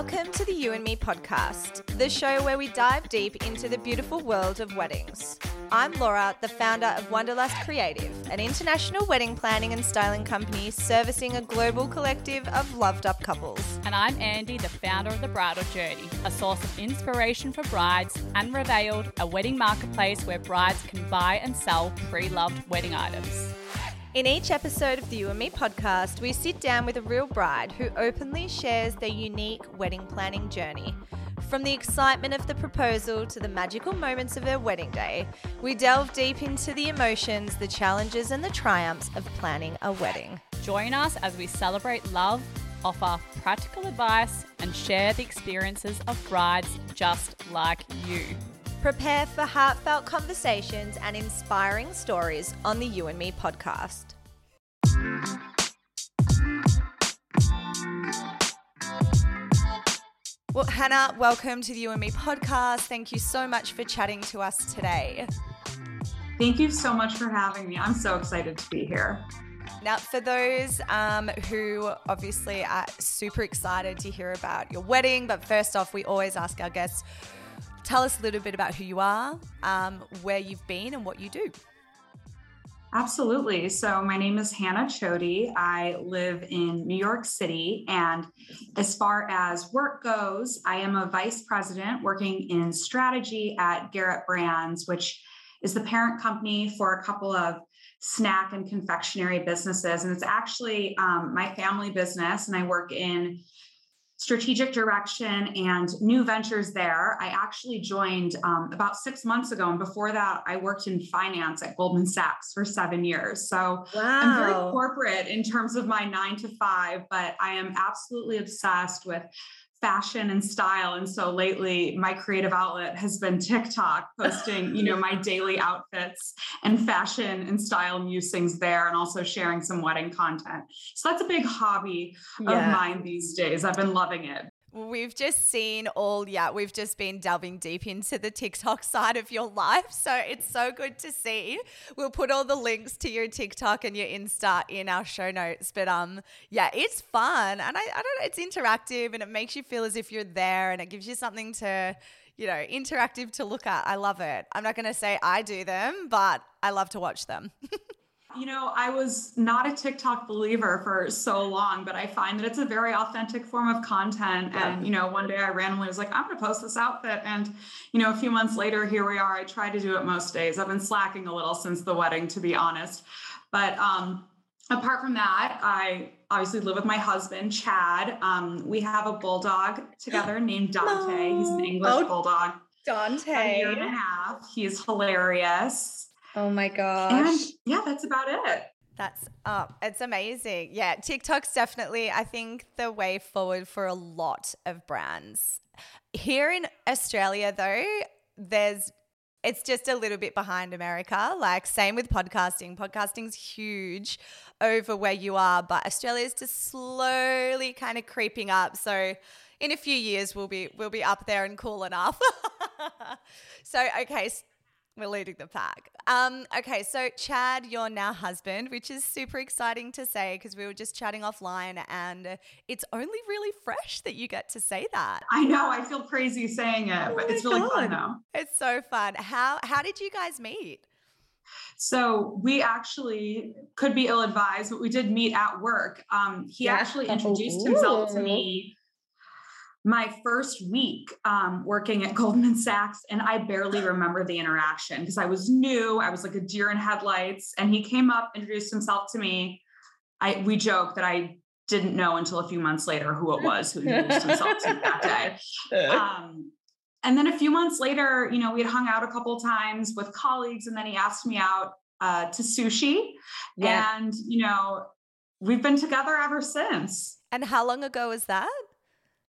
Welcome to the You and Me podcast, the show where we dive deep into the beautiful world of weddings. I'm Laura, the founder of Wanderlust Creative, an international wedding planning and styling company servicing a global collective of loved up couples. And I'm Andy, the founder of The Bridal Journey, a source of inspiration for brides, and Revealed, a wedding marketplace where brides can buy and sell pre loved wedding items. In each episode of the You and Me podcast, we sit down with a real bride who openly shares their unique wedding planning journey. From the excitement of the proposal to the magical moments of their wedding day, we delve deep into the emotions, the challenges, and the triumphs of planning a wedding. Join us as we celebrate love, offer practical advice, and share the experiences of brides just like you. Prepare for heartfelt conversations and inspiring stories on the You and Me podcast. Well, Hannah, welcome to the You and Me podcast. Thank you so much for chatting to us today. Thank you so much for having me. I'm so excited to be here. Now, for those um, who obviously are super excited to hear about your wedding, but first off, we always ask our guests tell us a little bit about who you are, um, where you've been, and what you do. Absolutely. So, my name is Hannah Chody. I live in New York City. And as far as work goes, I am a vice president working in strategy at Garrett Brands, which is the parent company for a couple of snack and confectionery businesses. And it's actually um, my family business, and I work in strategic direction and new ventures there. I actually joined um, about six months ago. And before that, I worked in finance at Goldman Sachs for seven years. So wow. I'm very corporate in terms of my nine to five, but I am absolutely obsessed with fashion and style. And so lately my creative outlet has been tiktok posting you know my daily outfits and fashion and style musings there and also sharing some wedding content. So that's a big hobby yeah. of mine these days. I've been loving it We've just seen all, yeah, we've just been delving deep into the TikTok side of your life. So it's so good to see. We'll put all the links to your TikTok and your Insta in our show notes. But um, yeah, it's fun. And I, I don't know, it's interactive and it makes you feel as if you're there and it gives you something to, you know, interactive to look at. I love it. I'm not going to say I do them, but I love to watch them. You know, I was not a TikTok believer for so long, but I find that it's a very authentic form of content. Yeah. And, you know, one day I randomly was like, I'm going to post this outfit. And, you know, a few months later, here we are. I try to do it most days. I've been slacking a little since the wedding, to be honest. But um, apart from that, I obviously live with my husband, Chad. Um, we have a bulldog together named Dante. He's an English oh, bulldog. Dante. A year and a half. He's hilarious. Oh my gosh. And yeah, that's about it. That's uh, it's amazing. Yeah, TikTok's definitely, I think, the way forward for a lot of brands. Here in Australia, though, there's it's just a little bit behind America. Like same with podcasting. Podcasting's huge over where you are, but Australia's just slowly kind of creeping up. So in a few years we'll be we'll be up there and cool enough. so okay, we're leading the pack. Um, okay, so Chad, your now husband, which is super exciting to say because we were just chatting offline and it's only really fresh that you get to say that. I know, I feel crazy saying it, but oh it's really God. fun though. It's so fun. How how did you guys meet? So we actually could be ill advised, but we did meet at work. Um, he yeah. actually introduced himself to me my first week um, working at Goldman Sachs, and I barely remember the interaction because I was new. I was like a deer in headlights, and he came up, introduced himself to me. I we joke that I didn't know until a few months later who it was who introduced himself to me that day. Um, and then a few months later, you know, we had hung out a couple times with colleagues, and then he asked me out uh, to sushi, yeah. and you know, we've been together ever since. And how long ago is that?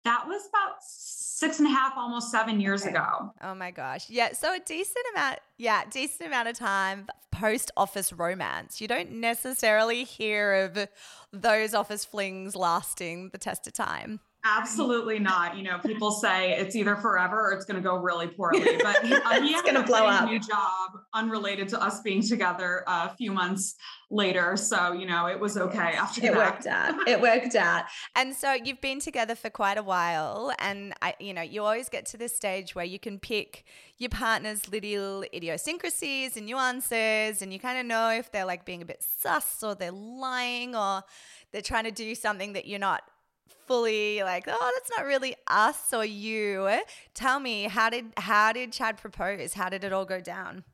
That was about six and a half, almost seven years okay. ago. Oh my gosh. Yeah. So a decent amount, yeah, decent amount of time post office romance. You don't necessarily hear of those office flings lasting the test of time. Absolutely not. You know, people say it's either forever or it's going to go really poorly. But uh, he it's going to blow up. A new job unrelated to us being together a few months later. So you know, it was okay after that. it that. worked out. It worked out. And so you've been together for quite a while, and I, you know, you always get to this stage where you can pick your partner's little idiosyncrasies and nuances, and you kind of know if they're like being a bit sus or they're lying or they're trying to do something that you're not fully like oh that's not really us or you. Tell me how did how did chad propose? How did it all go down?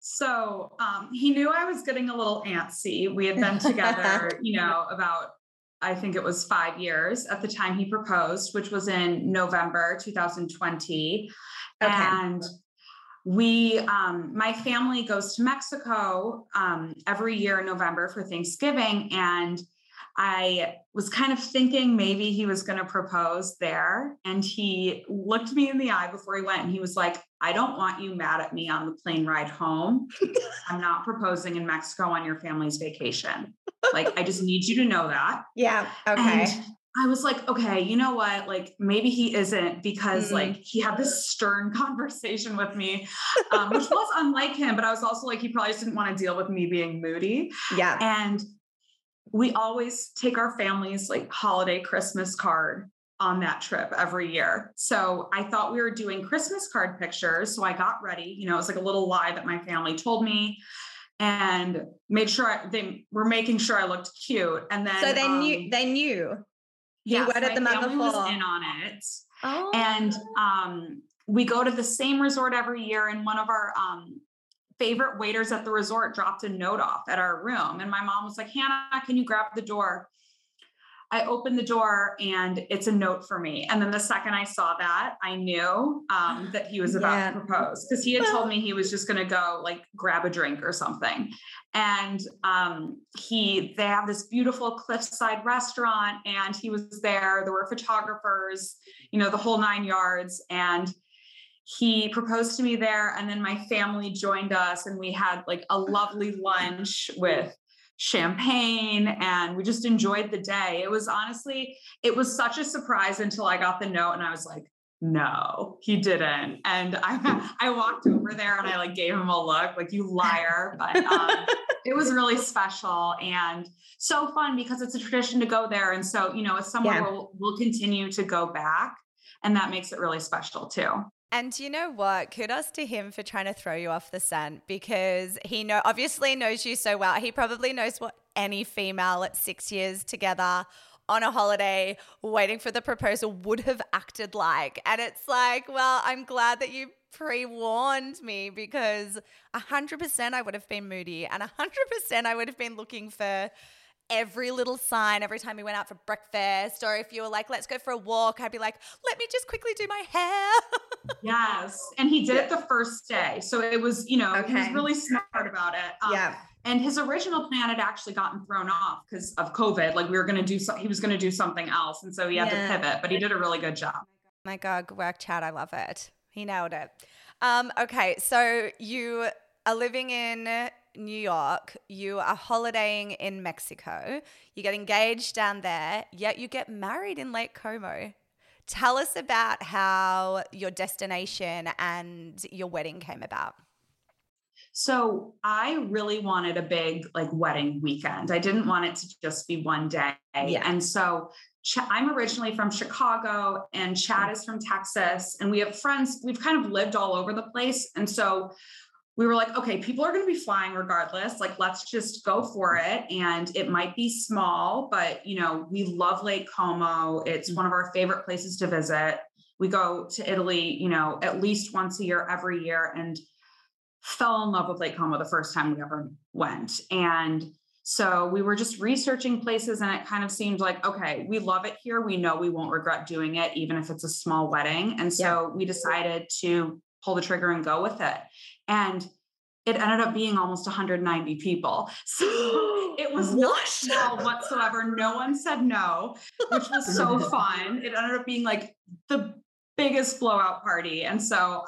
So um, he knew i was getting a little antsy. We had been together you know about i think it was five years at the time he proposed which was in november 2020 okay. and we um, my family goes to mexico um, every year in november for thanksgiving. And I was kind of thinking maybe he was going to propose there. And he looked me in the eye before he went and he was like, I don't want you mad at me on the plane ride home. I'm not proposing in Mexico on your family's vacation. Like, I just need you to know that. Yeah. Okay. And I was like, okay, you know what? Like, maybe he isn't because, mm-hmm. like, he had this stern conversation with me, um, which was unlike him. But I was also like, he probably just didn't want to deal with me being moody. Yeah. And we always take our family's like holiday Christmas card on that trip every year. So I thought we were doing Christmas card pictures. So I got ready. You know, it was like a little lie that my family told me and made sure I, they were making sure I looked cute. And then So they um, knew they knew. You yes, wedded the before. was in on it. Oh. And um we go to the same resort every year and one of our um favorite waiters at the resort dropped a note off at our room. And my mom was like, Hannah, can you grab the door? I opened the door and it's a note for me. And then the second I saw that, I knew um, that he was about yeah. to propose because he had told me he was just going to go like grab a drink or something. And um, he, they have this beautiful cliffside restaurant, and he was there. There were photographers, you know, the whole nine yards. And he proposed to me there and then my family joined us and we had like a lovely lunch with champagne and we just enjoyed the day. It was honestly it was such a surprise until i got the note and i was like no he didn't. And i i walked over there and i like gave him a look like you liar but um, it was really special and so fun because it's a tradition to go there and so you know as someone yeah. will will continue to go back and that makes it really special too and you know what? Kudos to him for trying to throw you off the scent because he know obviously knows you so well. He probably knows what any female at six years together on a holiday waiting for the proposal would have acted like. And it's like, well, I'm glad that you pre warned me because 100% I would have been moody and 100% I would have been looking for every little sign every time we went out for breakfast or if you were like let's go for a walk i'd be like let me just quickly do my hair. Yes and he did it the first day so it was you know okay. he was really smart about it um, yeah. and his original plan had actually gotten thrown off because of covid like we were going to do so he was going to do something else and so he had yeah. to pivot but he did a really good job. My god good work chad i love it. He nailed it. Um, okay so you are living in New York, you are holidaying in Mexico, you get engaged down there, yet you get married in Lake Como. Tell us about how your destination and your wedding came about. So I really wanted a big like wedding weekend. I didn't want it to just be one day. Yeah. And so Ch- I'm originally from Chicago and Chad is from Texas and we have friends we've kind of lived all over the place and so we were like, okay, people are going to be flying regardless. Like, let's just go for it. And it might be small, but you know, we love Lake Como. It's one of our favorite places to visit. We go to Italy, you know, at least once a year, every year, and fell in love with Lake Como the first time we ever went. And so we were just researching places, and it kind of seemed like, okay, we love it here. We know we won't regret doing it, even if it's a small wedding. And so yeah. we decided to pull the trigger and go with it. And it ended up being almost 190 people. So it was what? not small whatsoever. No one said no, which was so fun. It ended up being like the biggest blowout party. And so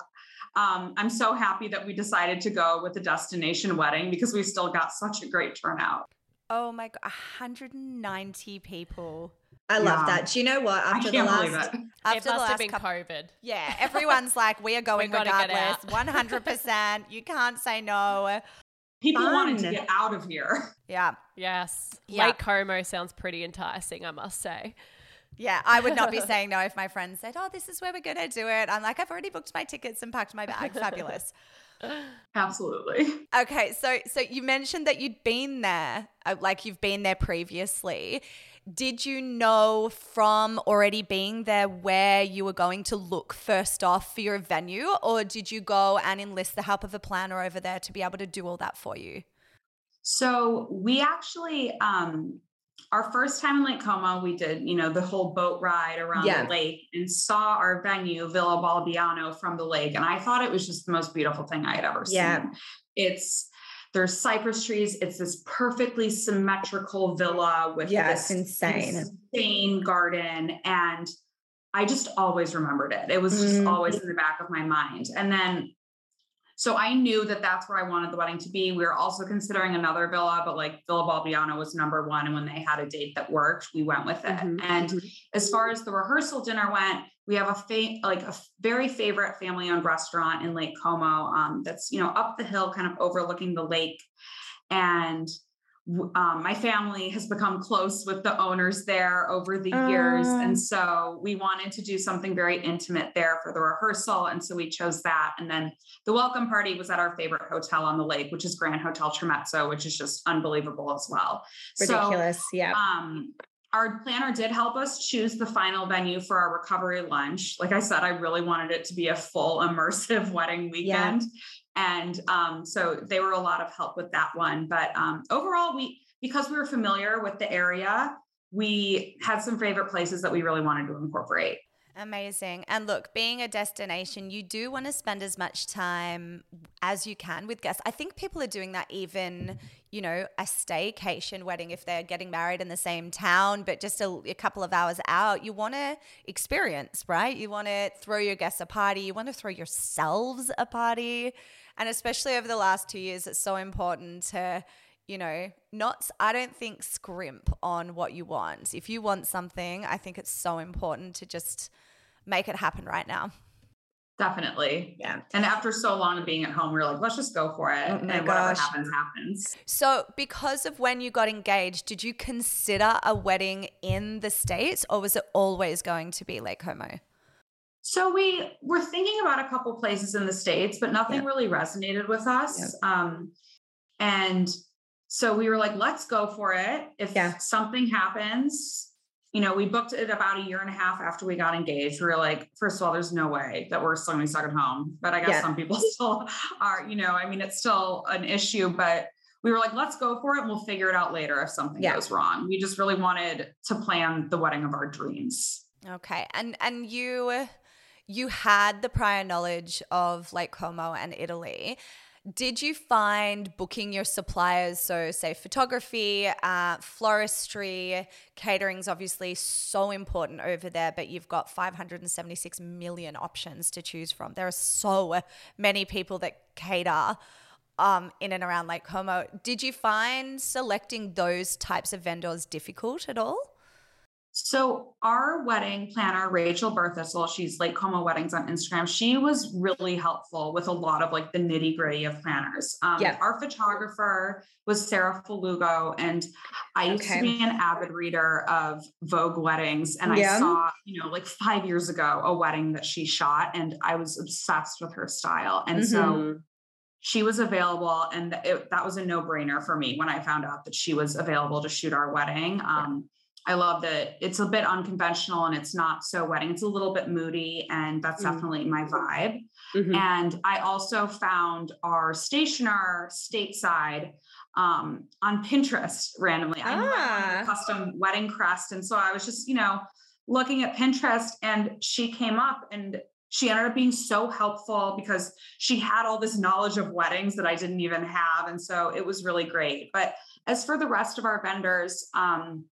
um, I'm so happy that we decided to go with the destination wedding because we still got such a great turnout. Oh my God, 190 people. I love Yeah. that. Do you know what? After the can't last, believe it. After it the must have last been couple, COVID. yeah, everyone's like, we are going gotta regardless, one hundred percent. You can't say no. People wanted to get out of here. Yeah, Yes. Yeah. Lake Como sounds pretty enticing, I must say. yeah. I would not be saying no if my friend said, "Oh, this is where we're gonna do it." I'm like, I've already booked my tickets and packed my bag. Fabulous. Absolutely. Okay, so so you mentioned that you'd been there, uh, like you've been there previously. Did you know from already being there where you were going to look first off for your venue, or did you go and enlist the help of a planner over there to be able to do all that for you? So we actually, um, our first time in Lake Como, we did, you know, the whole boat ride around Yeah. the lake and saw our venue, Villa Balbiano, from the lake. And I thought it was just the most beautiful thing I had ever Yeah. seen. It's there's cypress trees. It's this perfectly symmetrical villa with Yeah, this insane. insane garden. And I just always remembered it. It was just Mhm. always in the back of my mind. And then so I knew that that's where I wanted the wedding to be. We were also considering another villa, but like Villa Balbiano was number one. And when they had a date that worked, we went with it. Mhm, And mhm. as far as the rehearsal dinner went, we have a fa- like a very favorite family-owned restaurant in Lake Como um, that's you know up the hill, kind of overlooking the lake. And um, my family has become close with the owners there over the years, and so we wanted to do something very intimate there for the rehearsal, and so we chose that. And then the welcome party was at our favorite hotel on the lake, which is Grand Hotel Tremezzo, which is just unbelievable as well. So, ridiculous. yeah. um, our planner did help us choose the final venue for our recovery lunch. Like I said, I really wanted it to be a full immersive wedding Yeah. weekend. And um, so they were a lot of help with that one. But um, overall, we because we were familiar with the area, we had some favorite places that we really wanted to incorporate. Amazing. And look, being a destination, you do want to spend as much time as you can with guests. I think people are doing that even, you know, a staycation wedding if they're getting married in the same town, but just a, a couple of hours out. You want to experience, right? You want to throw your guests a party. You want to throw yourselves a party. And especially over the last two years, it's so important to you know, not, I don't think scrimp on what you want. If you want something, I think it's so important to just make it happen right now. Definitely. Yeah. And after so long of being at home, we are like, let's just go for it. Oh and my whatever happens, happens. So, because of when you got engaged, did you consider a wedding in the States or was it always going to be Lake Como? So we were thinking about a couple places in the States, but nothing really resonated with us. Um, and so we were like, let's go for it. If Yeah. something happens, you know, we booked it about a year and a half after we got engaged. We were like, first of all, there's no way that we're still gonna be stuck at home. But I guess Yeah. some people still are, you know, I mean, it's still an issue, but we were like, let's go for it and we'll figure it out later if something Yeah. goes wrong. We just really wanted to plan the wedding of our dreams. Okay. And and you you had the prior knowledge of Lake Como and Italy. Did you find booking your suppliers, so say photography, uh, floristry, catering's obviously so important over there, but you've got 576 million options to choose from. There are so many people that cater um, in and around Lake Como. Did you find selecting those types of vendors difficult at all? So our wedding planner, Rachel Birthistle, she's Lake Como Weddings on Instagram. She was really helpful with a lot of like the nitty gritty of planners. Um, Yeah. Our photographer was Sarah Falugo, and I used Okay. to be an avid reader of Vogue weddings, and Yeah. I saw, you know, like five years ago, a wedding that she shot, and I was obsessed with her style, and so Mhm. she was available and it, that was a no-brainer for me when i found out that she was available to shoot our wedding um, i love that it's a bit unconventional and it's not so wedding it's a little bit moody and that's Mm. definitely my vibe Mhm. and i also found our stationer stateside um, on pinterest randomly i knew I wanted Ah. a custom wedding crest and so i was just you know looking at pinterest and she came up and she ended up being so helpful because she had all this knowledge of weddings that I didn't even have. And so it was really great. But as for the rest of our vendors, um,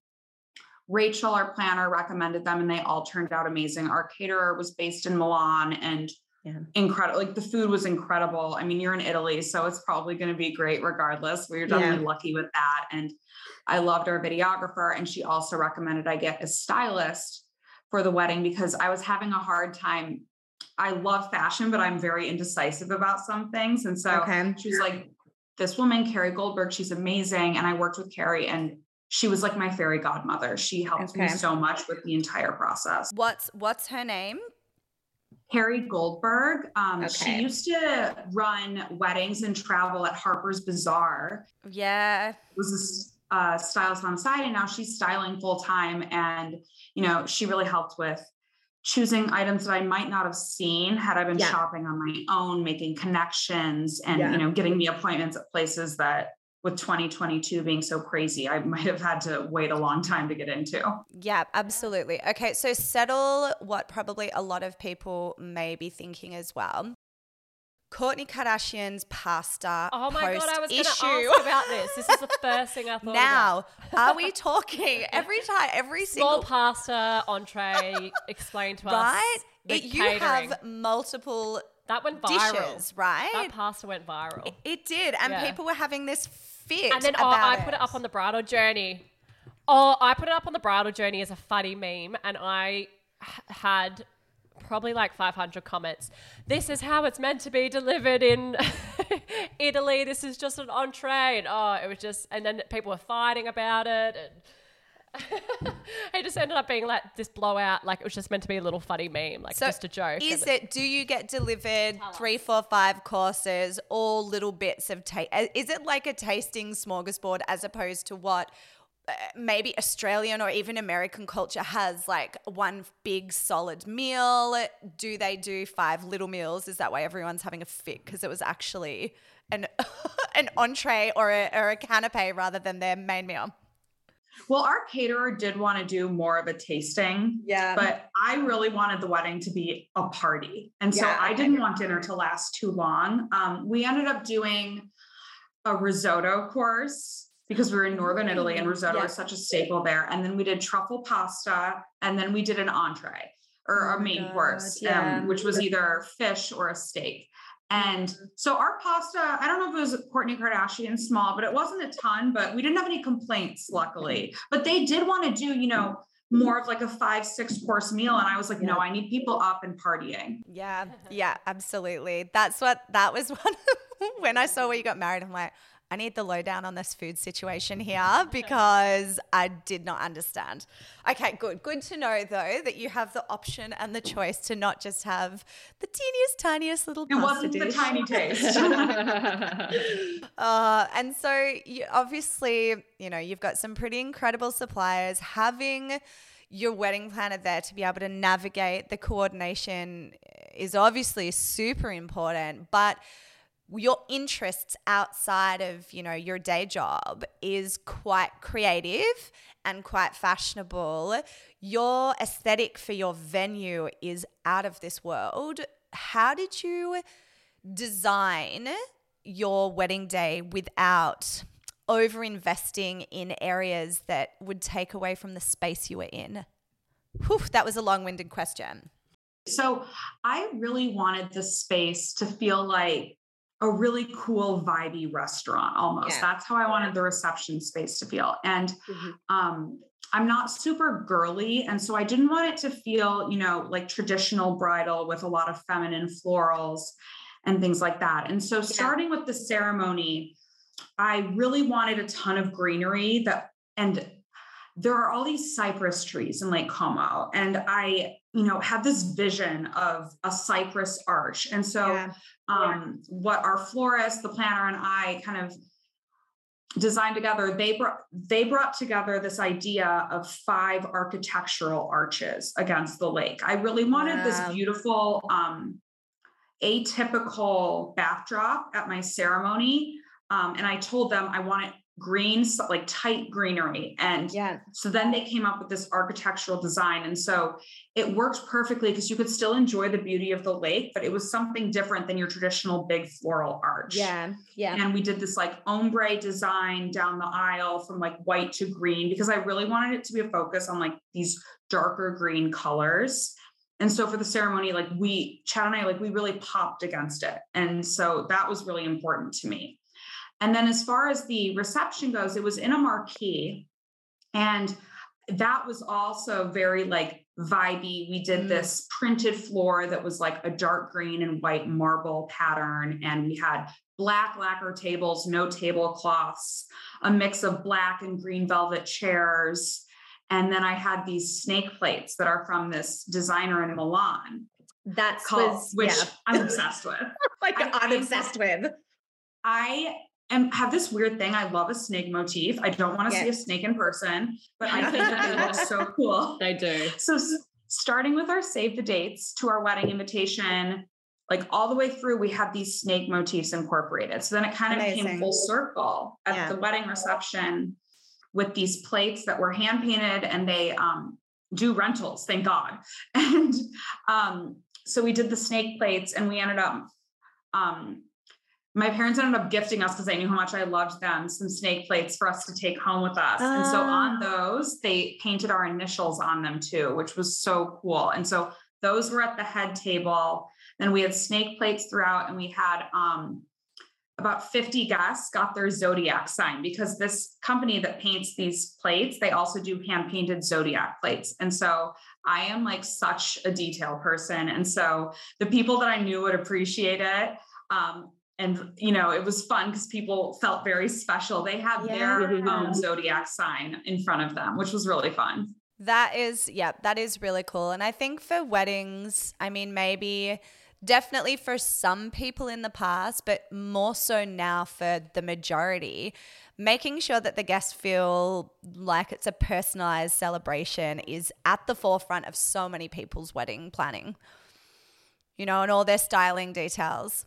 Rachel, our planner, recommended them and they all turned out amazing. Our caterer was based in Milan and Yeah. incredible. Like the food was incredible. I mean, you're in Italy, so it's probably going to be great regardless. We were definitely lucky with that. And I loved our videographer. And she also recommended I get a stylist for the wedding because I was having a hard time. I love fashion, but I'm very indecisive about some things. And so Okay. she was like, this woman, Carrie Goldberg, she's amazing. And I worked with Carrie and she was like my fairy godmother. She helped me so much with the entire process. What's what's her name? Carrie Goldberg. Um, She used to run weddings and travel at Harper's Bazaar. Yeah. It Was a uh, stylist on the side, and now she's styling full time. And you know, she really helped with choosing items that I might not have seen had I been Yeah. shopping on my own, making connections, and Yeah. you know, getting me appointments at places that. With 2022 being so crazy, I might have had to wait a long time to get into. Yeah, absolutely. Okay, so settle what probably a lot of people may be thinking as well. Kourtney Kardashian's pasta. Oh my god, I was going to post-issue. ask about this. This is the first thing I thought. about. Now, are we talking every time, every small single pasta entree. Explain to right? us. right? It, you catering. have multiple that went viral. dishes, right? That pasta went viral. it did, and Yeah. people were having this fit. and then oh, I put it up on the bridal journey. Oh, I put it up on the bridal journey as a funny meme, and I h- had probably like 500 comments. This is how it's meant to be delivered in Italy. This is just an entree, and oh, it was just. And then people were fighting about it, and it just ended up being like this blowout. Like it was just meant to be a little funny meme, like So just a joke. Is it? Do you get delivered three, four, five courses, all little bits of taste? Is it like a tasting smorgasbord as opposed to what? uh, Maybe Australian or even American culture has like one big solid meal. Do they do five little meals? Is that why everyone's having a fit? Because it was actually an an entree or a, or a canapé rather than their main meal. Well, our caterer did want to do more of a tasting. Yeah. but I really wanted the wedding to be a party. And so Yeah, I didn't want dinner to last too long. Um, we ended up doing a risotto course because we were in northern Italy and risotto Yeah. is such a staple there. And then we did truffle pasta and then we did an entree or Oh a main God, course, yeah. um, which was either fish or a steak. And Mm-hmm. so our pasta, I don't know if it was Kourtney Kardashian small, but it wasn't a ton, but we didn't have any complaints, luckily. But they did want to do, you know, more of like a five, six course meal. And I was like, no, I need people up and partying. Yeah, yeah, absolutely. That's what that was one when I saw where you got married. I'm like, I need the lowdown on this food situation here because I did not understand. Okay, good. Good to know though that you have the option and the choice to not just have the teeniest, tiniest little It wasn't the tiny taste. Uh, and so you obviously, you know, you've got some pretty incredible suppliers. Having your wedding planner there to be able to navigate the coordination is obviously super important, but your interests outside of, you know, your day job is quite creative and quite fashionable. Your aesthetic for your venue is out of this world. How did you design your wedding day without over investing in areas that would take away from the space you were in? Whew, that was a long winded question. So I really wanted the space to feel like a really cool, vibey restaurant almost. Yeah. That's how I wanted the reception space to feel. And Mhm. um, I'm not super girly. And so I didn't want it to feel, you know, like traditional bridal with a lot of feminine florals and things like that. And so starting with the ceremony, I really wanted a ton of greenery that, and there are all these cypress trees in Lake Como. And I, you know, had this vision of a cypress arch. And so Yeah. um, what our florist, the planner, and I kind of designed together they brought they brought together this idea of five architectural arches against the lake i really wanted this beautiful um atypical backdrop at my ceremony um, and i told them i want it green like tight greenery and Yeah. so then they came up with this architectural design. And so it worked perfectly because you could still enjoy the beauty of the lake, but it was something different than your traditional big floral arch. Yeah. Yeah. And we did this like ombre design down the aisle from like white to green because I really wanted it to be a focus on like these darker green colors. and so for the ceremony, like we, Chad and I, like we really popped against it. And so that was really important to me. And then as far as the reception goes, it was in a marquee. And that was also very like vibey. We did Mm. this printed floor that was like a dark green and white marble pattern. And we had black lacquer tables, no tablecloths, a mix of black and green velvet chairs. And then I had these snake plates that are from this designer in Milan That's called, was which yeah. I'm obsessed with. like I- I'm obsessed with. I am have this weird thing. I love a snake motif. I don't want to see a snake in person, but I think that they look so cool. They do. So s- starting with our save the dates to our wedding invitation, like all the way through, we have these snake motifs incorporated. So then it kind of Amazing. came full circle at Yeah. the wedding reception with these plates that were hand painted and they um, do rentals, thank God. And um, so we did the snake plates and we ended up, um, my parents ended up gifting us because they knew how much I loved them some snake plates for us to take home with us. And so on those, they painted our initials on them too, which was so cool. And so those were at the head table. Then we had snake plates throughout, and we had um, about 50 guests got their zodiac sign because this company that paints these plates, they also do hand painted zodiac plates. And so I am like such a detail person. And so the people that I knew would appreciate it. Um, and you know, it was fun because people felt very special. They had their Yeah. own zodiac sign in front of them, which was really fun. That is, yeah, that is really cool. And I think for weddings, I mean, maybe definitely for some people in the past, but more so now for the majority, making sure that the guests feel like it's a personalized celebration is at the forefront of so many people's wedding planning, you know, and all their styling details.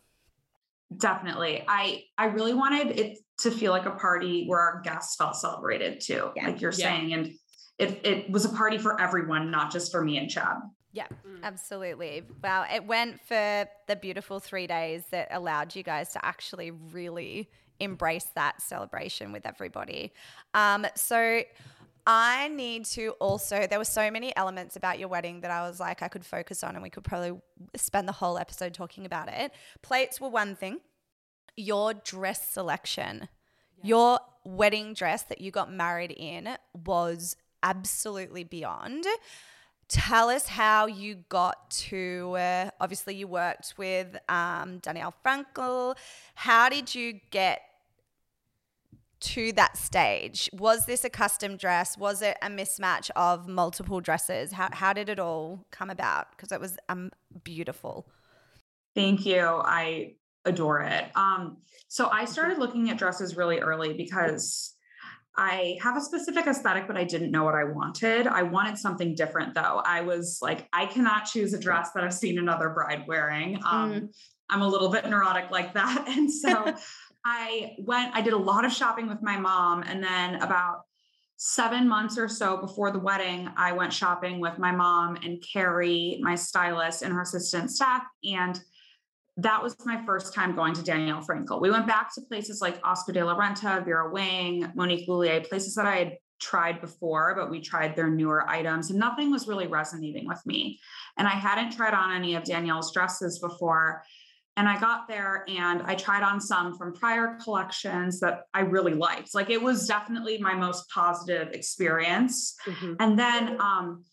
Definitely. I I really wanted it to feel like a party where our guests felt celebrated too, Yeah. like you're Yeah. saying. And it it was a party for everyone, not just for me and Chad. Yeah, absolutely. Wow. It went for the beautiful three days that allowed you guys to actually really embrace that celebration with everybody. Um, so I need to also, there were so many elements about your wedding that I was like, I could focus on, and we could probably spend the whole episode talking about it. Plates were one thing, your dress selection, your wedding dress that you got married in was absolutely beyond. Tell us how you got to uh, obviously you worked with um, danielle frankel. How did you get to that stage was this a custom dress was it a mismatch of multiple dresses how, how did it all come about because it was um, beautiful Thank you. I adore it. Um, so I started looking at dresses really early because I have a specific aesthetic, but I didn't know what I wanted. I wanted something different though. I was like, I cannot choose a dress that I've seen another bride wearing. Um, I'm a little bit neurotic like that. And so I went, I did a lot of shopping with my mom. And then about seven months or so before the wedding, I went shopping with my mom and Carrie, my stylist, and her assistant staff. And that was my first time going to Danielle Frankel. We went back to places like Oscar de la Renta, Vera Wang, Monique Lhuillier, places that I had tried before, but we tried their newer items and nothing was really resonating with me. And I hadn't tried on any of Danielle's dresses before. And I got there and I tried on some from prior collections that I really liked. Like it was definitely my most positive experience. Mhm. And then um,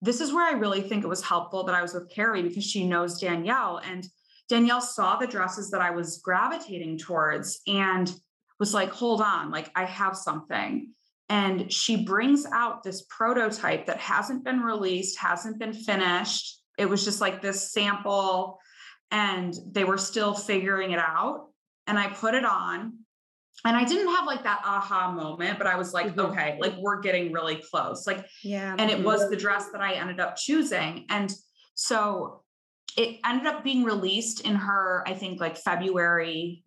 this is where I really think it was helpful that I was with Carrie because she knows Danielle and Danielle saw the dresses that I was gravitating towards and was like, hold on, like I have something. And she brings out this prototype that hasn't been released, hasn't been finished. It was just like this sample, and they were still figuring it out. And I put it on. And I didn't have like that aha moment, but I was like, Mhm. okay, like we're getting really close. Like Yeah. and it was the dress that I ended up choosing. And so it ended up being released in her, I think, like February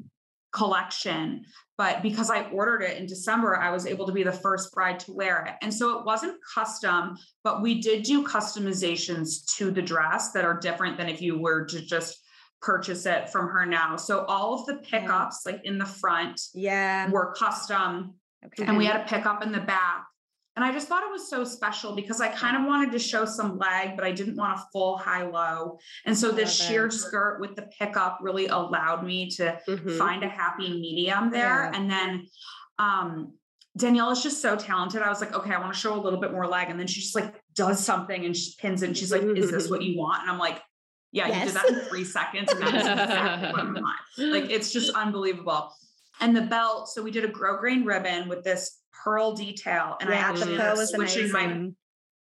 collection. But because I ordered it in December, I was able to be the first bride to wear it. And so it wasn't custom, but we did do customizations to the dress that are different than if you were to just purchase it from her now. So all of the pickups, like in the front, yeah. were custom Okay. and we had a pickup in the back and I just thought it was so special because I kind of wanted to show some leg, but I didn't want a full high low. And so this sheer skirt with the pickup really allowed me to Mhm. find a happy medium there. Yeah. And then um Danielle is just so talented. I was like, okay, I want to show a little bit more leg. And then she just like does something and she pins it and she's like, is this what you want? And I'm like, yeah, you did that in three seconds. And that is exactly what I want. Like it's just unbelievable. And the belt, so we did a grosgrain ribbon with this pearl detail. And I yeah, actually the ended up was switching my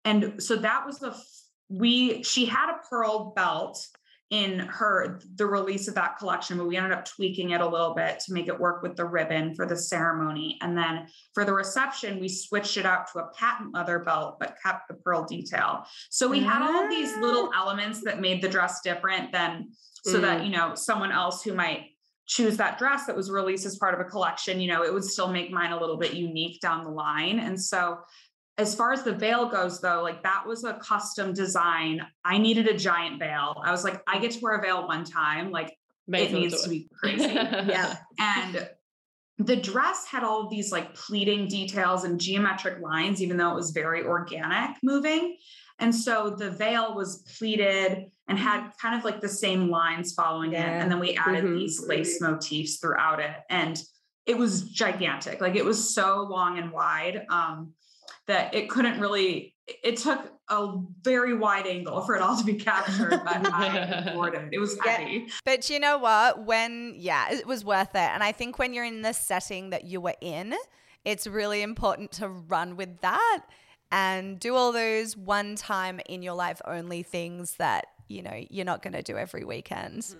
and so that was the we she had a pearl belt in her the release of that collection but we ended up tweaking it a little bit to make it work with the ribbon for the ceremony. And then for the reception we switched it out to a patent leather belt but kept the pearl detail. So we had all these little ah. elements that made the dress different than so that mm. you know someone else who might choose that dress that was released as part of a collection you know it would still make mine a little bit unique down the line. And so as far as the veil goes though like that was a custom design. I needed a giant veil. I was like i get to wear a veil one time like May it needs do to be crazy. Yeah. and the dress had all of these like pleating details and geometric lines even though it was very organic moving. And so the veil was pleated and had kind of like the same lines following it. And then we added Mhm. these lace motifs throughout it. And it was gigantic. Like it was so long and wide. Um that it couldn't really it took a very wide angle for it all to be captured but i adored it it was Yeah. heavy But you know what? When, yeah, it was worth it. And I think when you're in the setting that you were in, it's really important to run with that and do all those one time in your life only things that, you know, you're not going to do every weekend. Mm-hmm.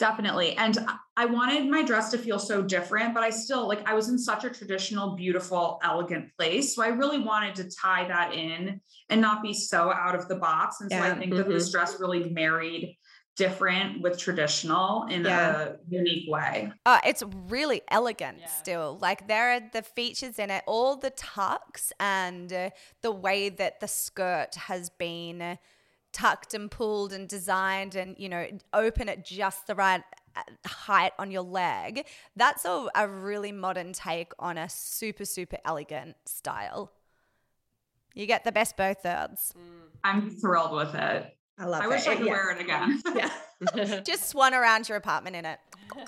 Definitely. And I- I wanted my dress to feel so different, but I still like I was in such a traditional, beautiful, elegant place. So I really wanted to tie that in and not be so out of the box. And so I Yeah. think that this dress really married different with traditional in Yeah. a unique way. Uh, it's really elegant Yeah. still. Like there are the features in it, all the tucks and uh, the way that the skirt has been tucked and pulled and designed and, you know, open at just the right uh, height on your leg. That's a, a really modern take on a super, super elegant style. You get the best both worlds. I'm thrilled with it. I love I it. I wish I could yeah. wear it again. Yeah. Just swan around your apartment in it.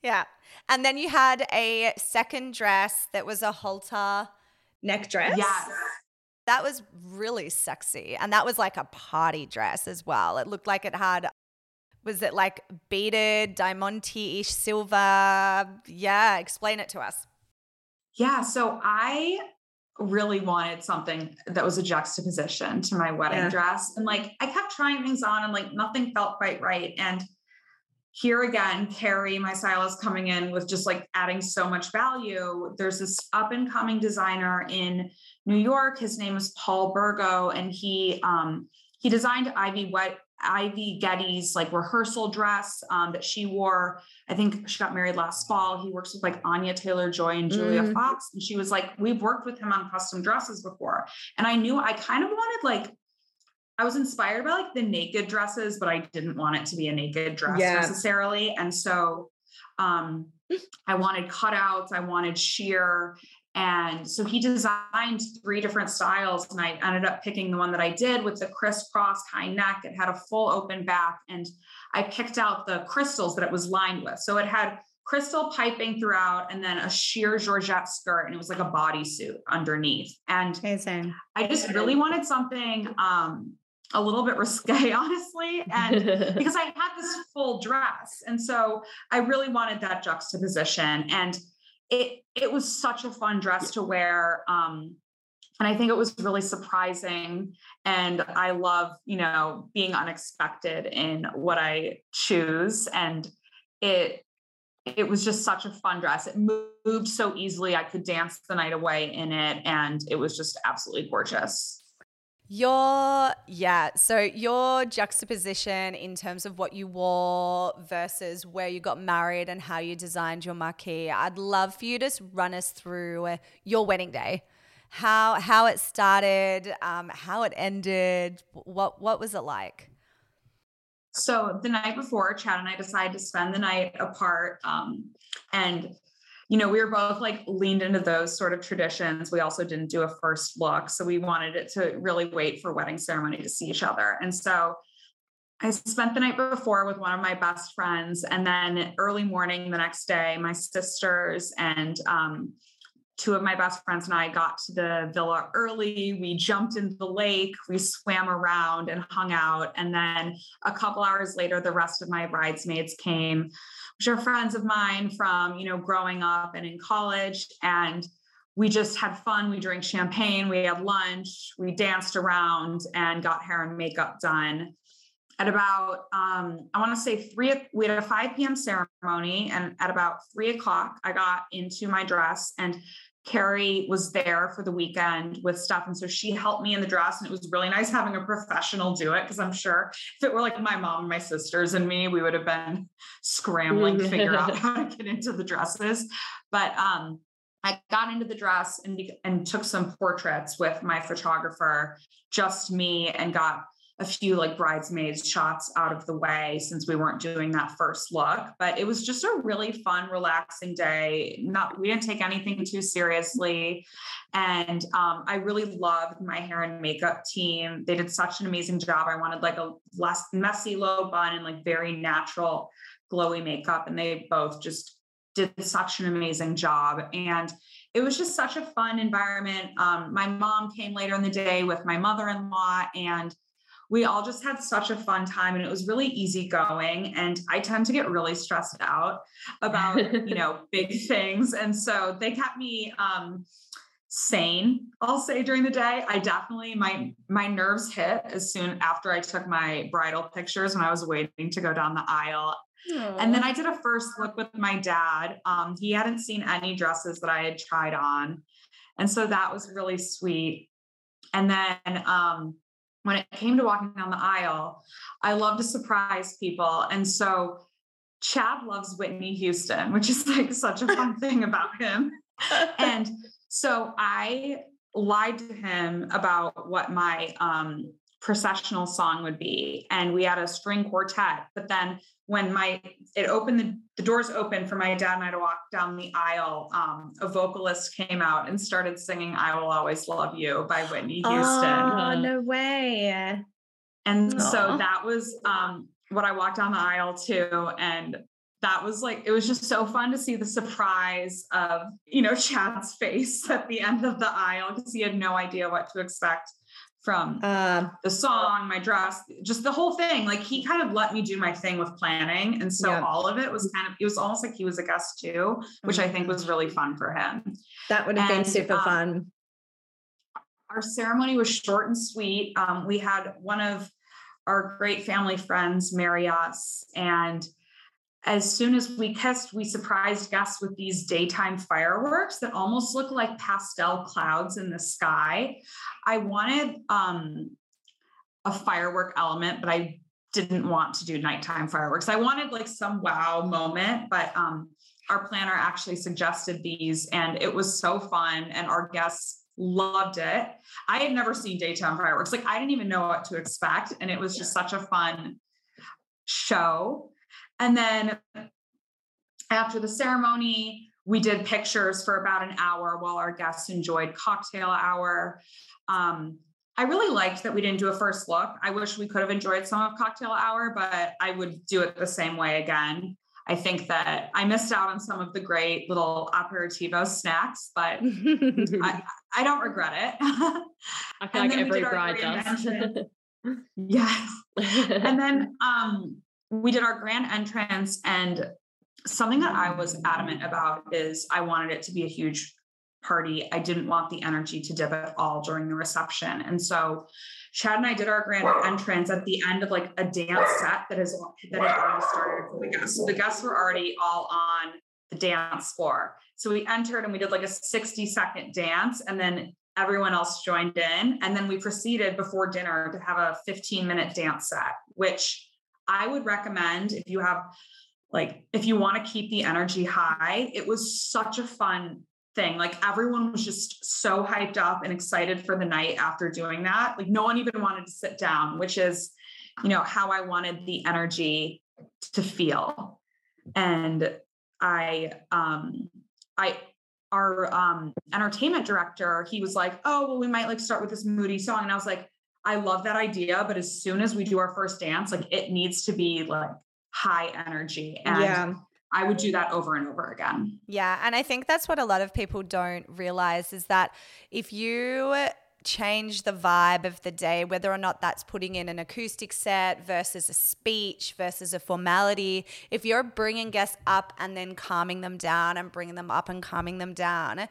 Yeah. And then you had a second dress that was a halter. Neck dress. yes. That was really sexy. And that was like a party dress as well. It looked like it had, was it like beaded, diamante ish silver? Yeah, explain it to us. Yeah. So I really wanted something that was a juxtaposition to my wedding Yeah. dress. And like I kept trying things on and like nothing felt quite right. And here again, Carrie, my stylist, coming in with just like adding so much value. There's this up and coming designer in New York. His name is Paul Burgo, and he um, he designed Ivy Wet Ivy Getty's like rehearsal dress um, that she wore. I think she got married last fall. He works with like Anya Taylor Joy and Julia Mm. Fox, and she was like, "We've worked with him on custom dresses before." And I knew I kind of wanted like I was inspired by like the naked dresses, but I didn't want it to be a naked dress Yeah. necessarily. And so um I wanted cutouts, I wanted sheer. And so he designed three different styles, and I ended up picking the one that I did with the crisscross high neck. It had a full open back, and I picked out the crystals that it was lined with. So it had crystal piping throughout, and then a sheer Georgette skirt, and it was like a bodysuit underneath. And Amazing. I just really wanted something um, a little bit risque, honestly. And because I had this full dress. And so I really wanted that juxtaposition. And it it was such a fun dress to wear. Um, and I think it was really surprising. And I love, you know, being unexpected in what I choose. And it it was just such a fun dress. It moved so easily. I could dance the night away in it. And it was just absolutely gorgeous. Your, yeah, so your juxtaposition in terms of what you wore versus where you got married and how you designed your marquee, I'd love for you to just run us through your wedding day. How how it started, um, how it ended, what what was it like? So the night before, Chad and I decided to spend the night apart. Um, and you know, we were both like leaned into those sort of traditions. We also didn't do a first look. So we wanted it to really wait for wedding ceremony to see each other. And so I spent the night before with one of my best friends. And then early morning the next day, my sisters and um, two of my best friends and I got to the villa early. We jumped in the lake, we swam around and hung out. And then a couple hours later, the rest of my bridesmaids came, which are friends of mine from, you know, growing up and in college. And we just had fun. We drank champagne, we had lunch, we danced around and got hair and makeup done. At about, um, I want to say three, we had a 5 p.m. ceremony. And at about three o'clock, I got into my dress and Carrie was there for the weekend with stuff. And so she helped me in the dress. And it was really nice having a professional do it because I'm sure if it were like my mom and my sisters and me, we would have been scrambling to figure out how to get into the dresses. But um, I got into the dress and, and took some portraits with my photographer, just me, and got a few like bridesmaids shots out of the way since we weren't doing that first look but it was just a really fun relaxing day. Not we didn't take anything too seriously. And um, i really loved my hair and makeup team. They did such an amazing job. I wanted like a less messy low bun and like very natural glowy makeup and they both just did such an amazing job. And it was just such a fun environment. Um, my mom came later in the day with my mother-in-law and we all just had such a fun time and it was really easy going and i tend to get really stressed out about you know big things. And so they kept me um sane i'll say during the day. I definitely my my nerves hit as soon after i took my bridal pictures when i was waiting to go down the aisle. Aww. and then i did a first look with my dad. Um, he hadn't seen any dresses that i had tried on. And so that was really sweet. And then um, when it came to walking down the aisle, I love to surprise people. And so Chad loves Whitney Houston, which is like such a fun thing about him. And so I lied to him about what my um, processional song would be. And we had a string quartet. But then when my it opened the, the doors opened for my dad and I to walk down the aisle, um, a vocalist came out and started singing "I Will Always Love You" by Whitney Houston. Oh no way! And Aww. so that was um, what I walked down the aisle to, and that was like it was just so fun to see the surprise of you know Chad's face at the end of the aisle because he had no idea what to expect from uh, the song, my dress, just the whole thing. Like he kind of let me do my thing with planning. And so yeah. all of it was kind of, it was almost like he was a guest too, which mm-hmm. I think was really fun for him. That would have and, been super um, fun. Our ceremony was short and sweet. Um, we had one of our great family friends marry us and as soon as we kissed, we surprised guests with these daytime fireworks that almost look like pastel clouds in the sky. I wanted um, a firework element, but I didn't want to do nighttime fireworks. I wanted like some wow moment, but um, our planner actually suggested these, and it was so fun, and our guests loved it. I had never seen daytime fireworks. Like I didn't even know what to expect, and it was just such a fun show. And then after the ceremony, we did pictures for about an hour while our guests enjoyed cocktail hour. Um, I really liked that we didn't do a first look. I wish we could have enjoyed some of cocktail hour, but I would do it the same way again. I think that I missed out on some of the great little aperitivo snacks, but I, I, don't regret it. I feel like every bride does. yes. and then um, we did our grand entrance and something that I was adamant about is I wanted it to be a huge party. I didn't want the energy to dip at all during the reception. And so Chad and I did our grand entrance at the end of like a dance set that is that had already started for the guests. So the guests were already all on the dance floor. So we entered and we did like a 60 second dance and then everyone else joined in. And then we proceeded before dinner to have a 15 minute dance set, which I would recommend if you have like if you want to keep the energy high, it was such a fun thing. Like everyone was just so hyped up and excited for the night after doing that. Like no one even wanted to sit down, which is, you know, how I wanted the energy to feel. And I um I our um entertainment director, he was like, "Oh, well, we might like start with this moody song," and I was like, "I love that idea, but as soon as we do our first dance, like it needs to be like high energy." And yeah. I would do that over and over again. Yeah. And I think that's what a lot of people don't realize is that if you change the vibe of the day, whether or not that's putting in an acoustic set versus a speech versus a formality. If you're bringing guests up and then calming them down and bringing them up and calming them down,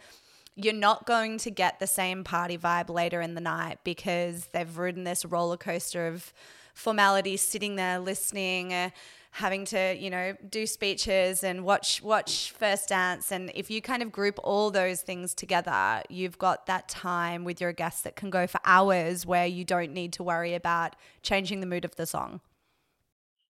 you're not going to get the same party vibe later in the night because they've ridden this roller coaster of formality, sitting there listening having to you know do speeches and watch watch first dance. And if you kind of group all those things together you've got that time with your guests that can go for hours where you don't need to worry about changing the mood of the song.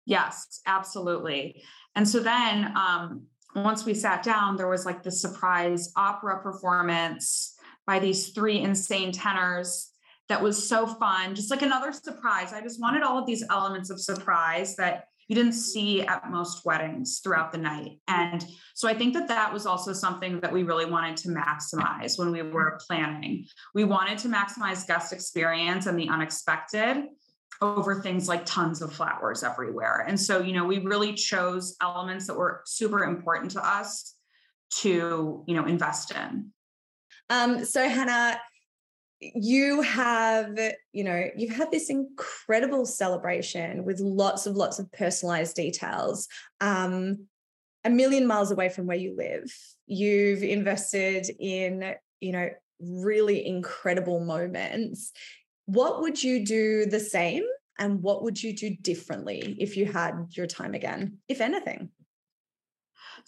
Yes absolutely. And so then um, once we sat down there was like the surprise opera performance by these three insane tenors that was so fun just like another surprise i just wanted all of these elements of surprise that you didn't see at most weddings throughout the night. And so I think that that was also something that we really wanted to maximize when we were planning. We wanted to maximize guest experience and the unexpected over things like tons of flowers everywhere. And so, you know, we really chose elements that were super important to us to, you know, invest in. Um, so Hannah, you have you know you've had this incredible celebration with lots of lots of personalized details um a million miles away from where you live you've invested in you know really incredible moments what would you do the same and what would you do differently if you had your time again if anything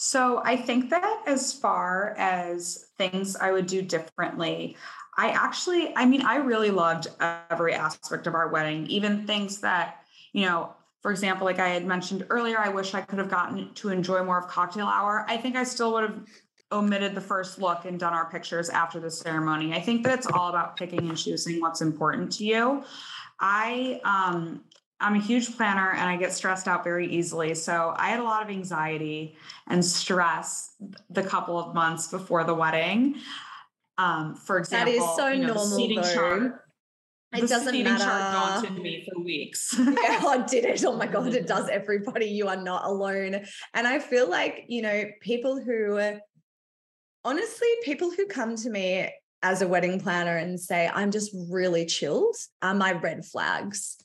so I think that as far as things I would do differently, I actually, I mean, I really loved every aspect of our wedding, even things that, you know, for example, like I had mentioned earlier, I wish I could have gotten to enjoy more of cocktail hour. I think I still would have omitted the first look and done our pictures after the ceremony. I think that it's all about picking and choosing what's important to you. I um I'm a huge planner and I get stressed out very easily. So I had a lot of anxiety and stress the couple of months before the wedding. Um, for example, that is so you know, normal. Though. Chart, it doesn't matter. Chart daunted me for weeks. yeah, I did it. Oh my god, it does everybody. You are not alone. And I feel like you know people who, honestly, people who come to me as a wedding planner and say I'm just really chilled are my red flags.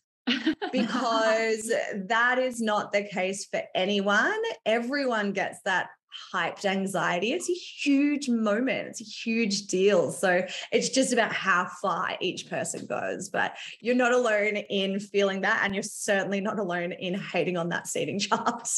because that is not the case for anyone. Everyone gets that hyped anxiety. It's a huge moment. It's a huge deal. So it's just about how far each person goes. But you're not alone in feeling that. And you're certainly not alone in hating on that seating chart.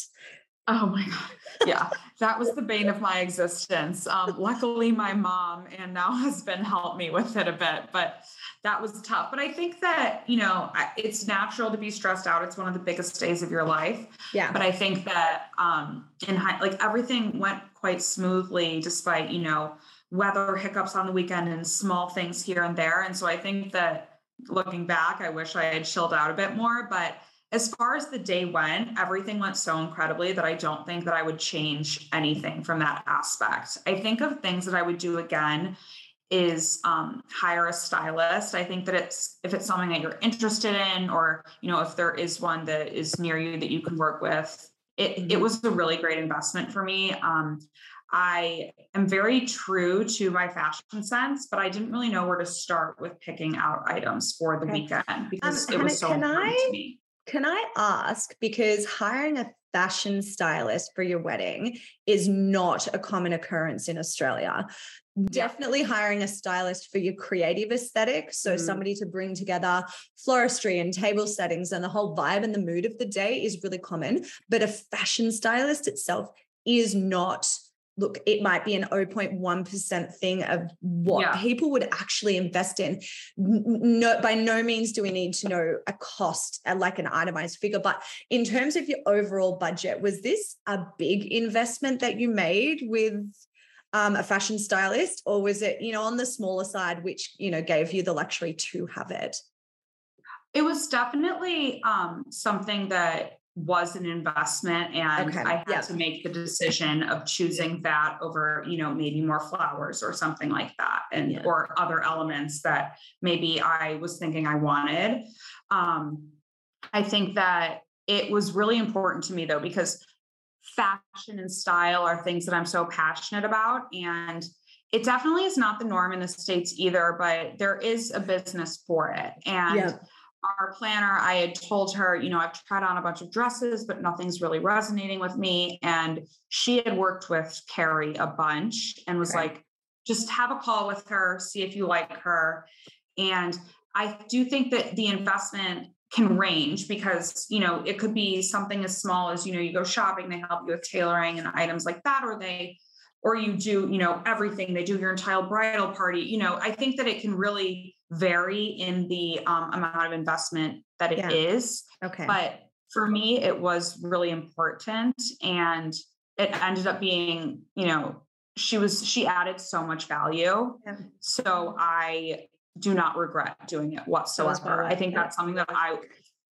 Oh my God. Yeah, that was the bane of my existence. Um, luckily, my mom and now husband helped me with it a bit, but that was tough. But I think that, you know, it's natural to be stressed out. It's one of the biggest days of your life. Yeah. But I think that um, in high, like everything went quite smoothly despite, you know, weather hiccups on the weekend and small things here and there. And so I think that looking back, I wish I had chilled out a bit more, but as far as the day went, everything went so incredibly that I don't think that I would change anything from that aspect. I think of things that I would do again is um, hire a stylist. I think that it's if it's something that you're interested in, or you know, if there is one that is near you that you can work with, it it mm-hmm. was a really great investment for me. Um, I am very true to my fashion sense, but I didn't really know where to start with picking out items for the okay. weekend because um, it was so important I, to me. Can I ask because hiring a fashion stylist for your wedding is not a common occurrence in Australia. Definitely hiring a stylist for your creative aesthetic. So, mm. somebody to bring together floristry and table settings and the whole vibe and the mood of the day is really common. But a fashion stylist itself is not look, it might be an 0.1% thing of what yeah. people would actually invest in. No, by no means do we need to know a cost, uh, like an itemized figure. But in terms of your overall budget, was this a big investment that you made with um, a fashion stylist, or was it, you know, on the smaller side, which, you know, gave you the luxury to have it? It was definitely um, something that was an investment and Okay, I had yeah. to make the decision of choosing that over, you know, maybe more flowers or something like that and Yeah. or other elements that maybe I was thinking I wanted. Um, I think that it was really important to me though, because fashion and style are things that I'm so passionate about. And it definitely is not the norm in the States either, but there is a business for it. And Yeah. Our planner, I had told her, you know, I've tried on a bunch of dresses, but nothing's really resonating with me. And she had worked with Carrie a bunch and was like, just have a call with her, see if you like her. And I do think that the investment can range because, you know, it could be something as small as, you know, you go shopping, they help you with tailoring and items like that, or they, or you do, you know, everything, they do your entire bridal party. You know, I think that it can really vary in the um, amount of investment that it is. Yeah. Okay. But for me, it was really important. And it ended up being, you know, she was, she added so much value. Yeah. So I do not regret doing it whatsoever. I think that's something that I,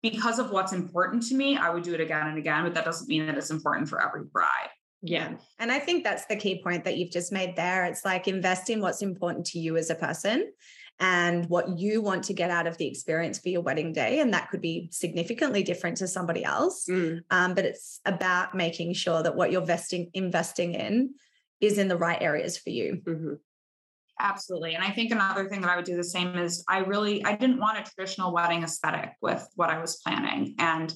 because of what's important to me, I would do it again and again, but that doesn't mean that it's important for every bride. Yeah. And I think that's the key point that you've just made there. It's like invest in what's important to you as a person and what you want to get out of the experience for your wedding day. And that could be significantly different to somebody else. Mm. Um, but it's about making sure that what you're vesting, investing in is in the right areas for you. hmm Absolutely. And I think another thing that I would do the same is I really I didn't want a traditional wedding aesthetic with what I was planning. And,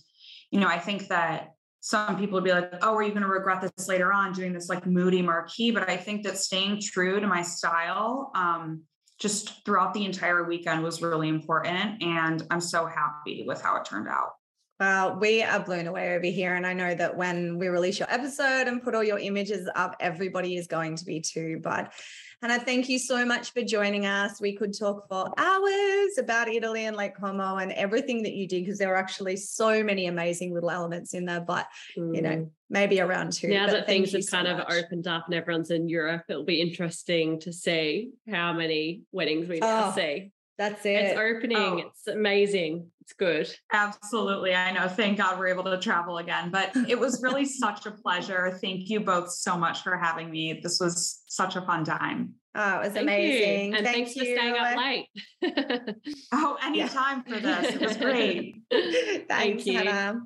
you know, I think that some people would be like, oh, are you going to regret this later on doing this like moody marquee? But I think that staying true to my style um, just throughout the entire weekend was really important. And I'm so happy with how it turned out. Well, we are blown away over here. And I know that when we release your episode and put all your images up, everybody is going to be too. But Hannah, thank you so much for joining us. We could talk for hours about Italy and Lake Como and everything that you did because there are actually so many amazing little elements in there. But you know, maybe around two. Mm. now But that things have so kind of opened up and everyone's in Europe, it'll be interesting to see how many weddings we now Oh, see. That's it. It's opening. Oh. It's amazing. It's good. Absolutely. I know. Thank God we're able to travel again. But it was really such a pleasure. Thank you both so much for having me. This was such a fun time. Oh, it was Thank amazing. you. And Thank thanks for staying up late. Oh, anytime for this. It was great. Thanks, you. Hannah.